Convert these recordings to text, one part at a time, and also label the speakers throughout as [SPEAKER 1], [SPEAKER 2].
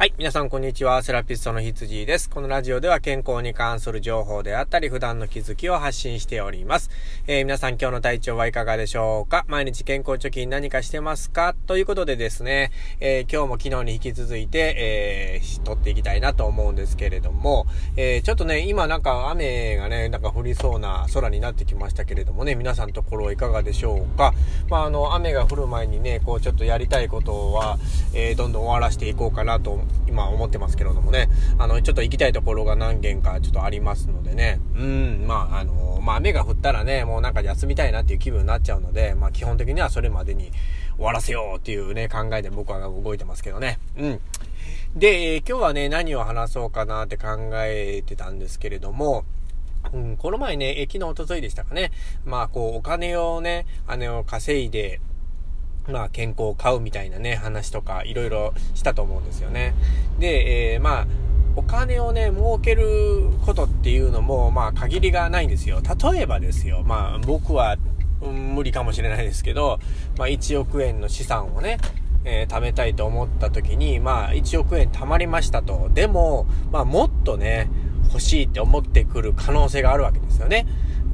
[SPEAKER 1] はい。皆さん、こんにちは。セラピストの羊です。このラジオでは健康に関する情報であったり、普段の気づきを発信しております。えー、皆さん、今日の体調はいかがでしょうか？毎日健康貯金何かしてますか？ということでですね、えー、今日も昨日に引き続いて、えー、撮っていきたいなと思うんですけれども、えー、ちょっとね、今なんか雨がね、なんか降りそうな空になってきましたけれどもね、皆さんところはいかがでしょうか？まあ、あの、雨が降る前にね、こう、ちょっとやりたいことは、え、どんどん終わらしていこうかなと今思ってますけれどもね、あの、ちょっと行きたいところが何軒かちょっとありますのでね、うん、まあ、あの、まあ、雨が降ったらね、もうなんか休みたいなっていう気分になっちゃうので、まあ、基本的にはそれまでに終わらせようっていうね、考えで僕は動いてますけどね、うん。で、今日はね、何を話そうかなって考えてたんですけれども、うん、この前ね、昨日、おとといでしたかね。まあ、こう、お金をね、あの、稼いで、まあ、健康を買うみたいなね、話とか、いろいろしたと思うんですよね。で、えー、まあ、お金をね、儲けることっていうのも、まあ、限りがないんですよ。例えばですよ、まあ、僕は、うん、無理かもしれないですけど、まあ、1億円の資産をね、えー、貯めたいと思った時に、まあ、1億円貯まりましたと。でも、まあ、もっとね、欲しいって思ってくる可能性があるわけですよね。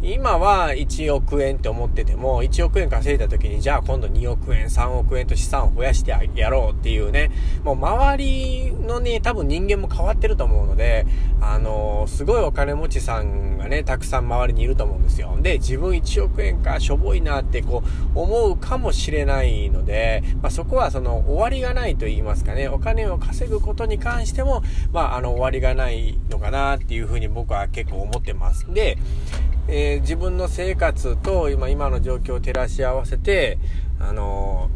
[SPEAKER 1] 今は1億円って思ってても、1億円稼いだ時に、じゃあ今度2億円、3億円と資産を増やしてやろうっていうね、もう周りのね、多分人間も変わってると思うので、あのー、すごいお金持ちさんがね、たくさん周りにいると思うんですよ。で、自分1億円かしょぼいなってこう、思うかもしれないので、まあ、そこはその終わりがないと言いますかね、お金を稼ぐことに関しても、まあ、あの、終わりがないのかなっていうふうに僕は結構思ってます。で、えー、自分の生活と今今の状況を照らし合わせて、あの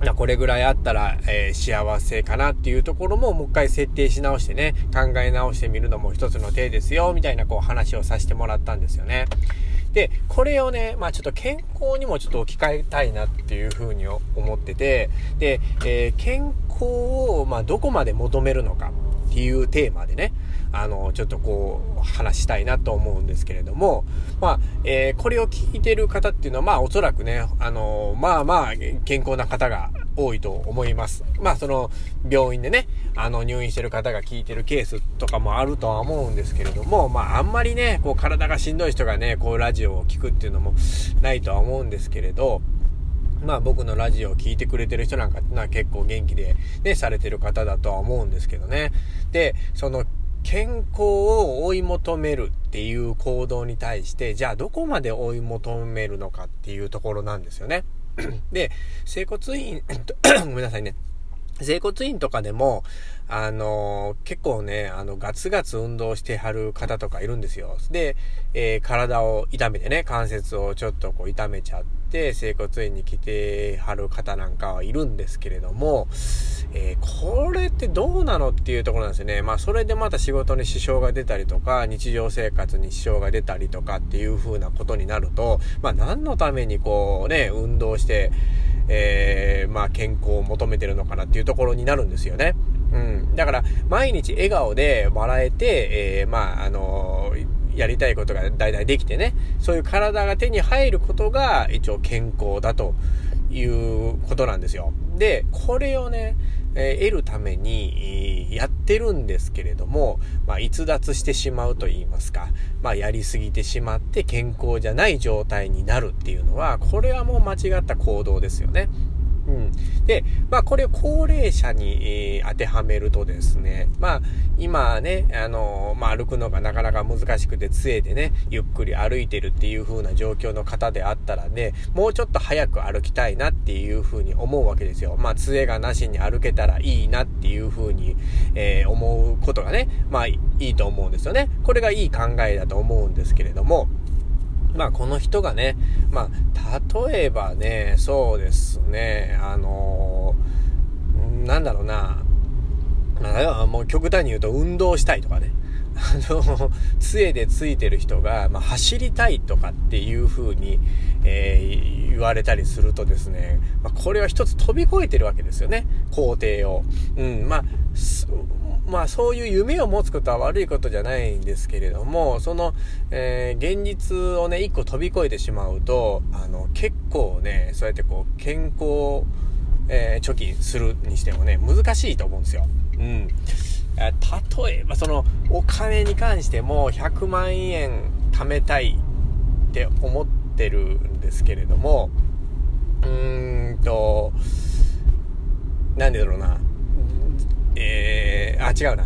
[SPEAKER 1] ー、これぐらいあったら、えー、幸せかなっていうところももう一回設定し直してね、考え直してみるのも一つの手ですよ、みたいなこう話をさせてもらったんですよね。で、これをね、まあちょっと健康にもちょっと置き換えたいなっていうふうに思ってて、で、えー、健康を、まあどこまで求めるのかっていうテーマでね、あの、ちょっとこう、話したいなと思うんですけれども、まあ、えー、これを聞いてる方っていうのは、まあ、おそらくね、あの、まあまあ、健康な方が多いと思います。まあ、その、病院でね、あの、入院してる方が聞いてるケースとかもあるとは思うんですけれども、まあ、あんまりね、こう、体がしんどい人がね、こう、ラジオを聞くっていうのもないとは思うんですけれど、まあ僕のラジオを聴いてくれてる人なんかってのは結構元気でね、されてる方だとは思うんですけどね。で、その健康を追い求めるっていう行動に対して、じゃあどこまで追い求めるのかっていうところなんですよね。で、整骨院、ごめんなさいね。整骨院とかでも、あのー、結構ね、あの、ガツガツ運動してはる方とかいるんですよ。で、えー、体を痛めてね、関節をちょっとこう痛めちゃって、整骨院に来てはる方なんかはいるんですけれども、えー、これってどうなのっていうところなんですよね。まあ、それでまた仕事に支障が出たりとか、日常生活に支障が出たりとかっていう風なことになると、まあ、何のためにこうね、運動して、えー、まあ、健康を求めてるのかなっていうところになるんですよね。うん。だから、毎日笑顔で笑えて、えー、まあ、あの、やりたいことが大体できてね、そういう体が手に入ることが一応健康だということなんですよ。で、これをね、え、得るために、やってるんですけれども、まあ、逸脱してしまうと言いますか、まあ、やりすぎてしまって健康じゃない状態になるっていうのは、これはもう間違った行動ですよね。うん。で、まあこれを高齢者に、えー、当てはめるとですね、まあ今ね、あのー、まあ歩くのがなかなか難しくて杖でね、ゆっくり歩いてるっていう風な状況の方であったらね、もうちょっと早く歩きたいなっていう風に思うわけですよ。まあ杖がなしに歩けたらいいなっていう風に、えー、思うことがね、まあいいと思うんですよね。これがいい考えだと思うんですけれども、まあこの人がね、まあ例えばね、そうですね、あのー、なんだろうな、まあ、もう極端に言うと運動したいとかね、あの、杖でついてる人が、まあ、走りたいとかっていう風に、えー、言われたりするとですね、まあ、これは一つ飛び越えてるわけですよね、工程を。うん、まあ、まあそういう夢を持つことは悪いことじゃないんですけれども、その、えー、現実をね、一個飛び越えてしまうと、あの、結構ね、そうやってこう、健康えー、貯金するにしてもね、難しいと思うんですよ。うん。例えば、その、お金に関しても100万円貯めたいって思ってるんですけれども、うーんと、なんでだろうな。えー、あ、違うな。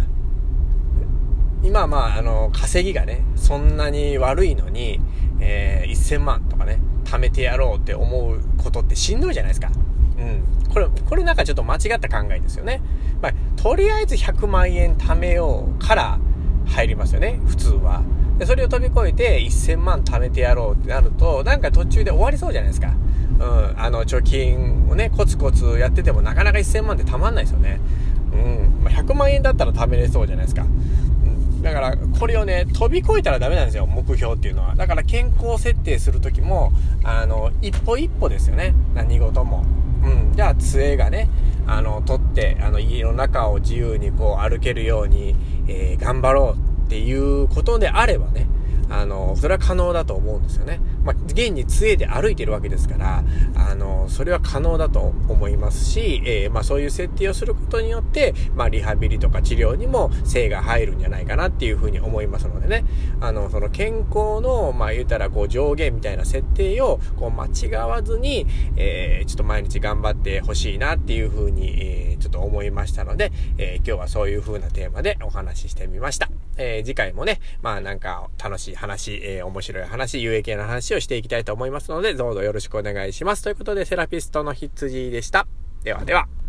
[SPEAKER 1] 今まあ、あの、稼ぎがね、そんなに悪いのに、えー、1000万とかね、貯めてやろうって思うことってしんどいじゃないですか。うん。これ、これなんかちょっと間違った考えですよね。まあ、とりあえず100万円貯めようから入りますよね、普通は。で、それを飛び越えて1000万貯めてやろうってなると、なんか途中で終わりそうじゃないですか。うん。あの、貯金をね、コツコツやっててもなかなか1000万って貯まんないですよね。うん。100万円だったら貯めれそうじゃないですか。だから、これをね、飛び越えたらダメなんですよ、目標っていうのは。だから健康設定する時も、あの、一歩一歩ですよね。何事も。うん。じゃあ、杖がね、あの、取って、あの、家の中を自由にこう歩けるように、えー、頑張ろうっていうことであればね、あの、それは可能だと思うんですよね。まあ、現に杖で歩いてるわけですから、あの、それは可能だと思いますし、えー、まあ、そういう設定をすることによって、まあ、リハビリとか治療にも精が入るんじゃないかなっていうふうに思いますのでね、あの、その健康の、まあ、言うたら、こう、上限みたいな設定を、こう、間違わずに、えー、ちょっと毎日頑張ってほしいなっていうふうに、えー、ちょっと思いましたので、えー、今日はそういう風なテーマでお話ししてみました。えー、次回もね、まあなんか楽しい話、えー、面白い話、有益な話をしていきたいと思いますので、どうぞよろしくお願いします。ということで、セラピストの羊でした。ではでは。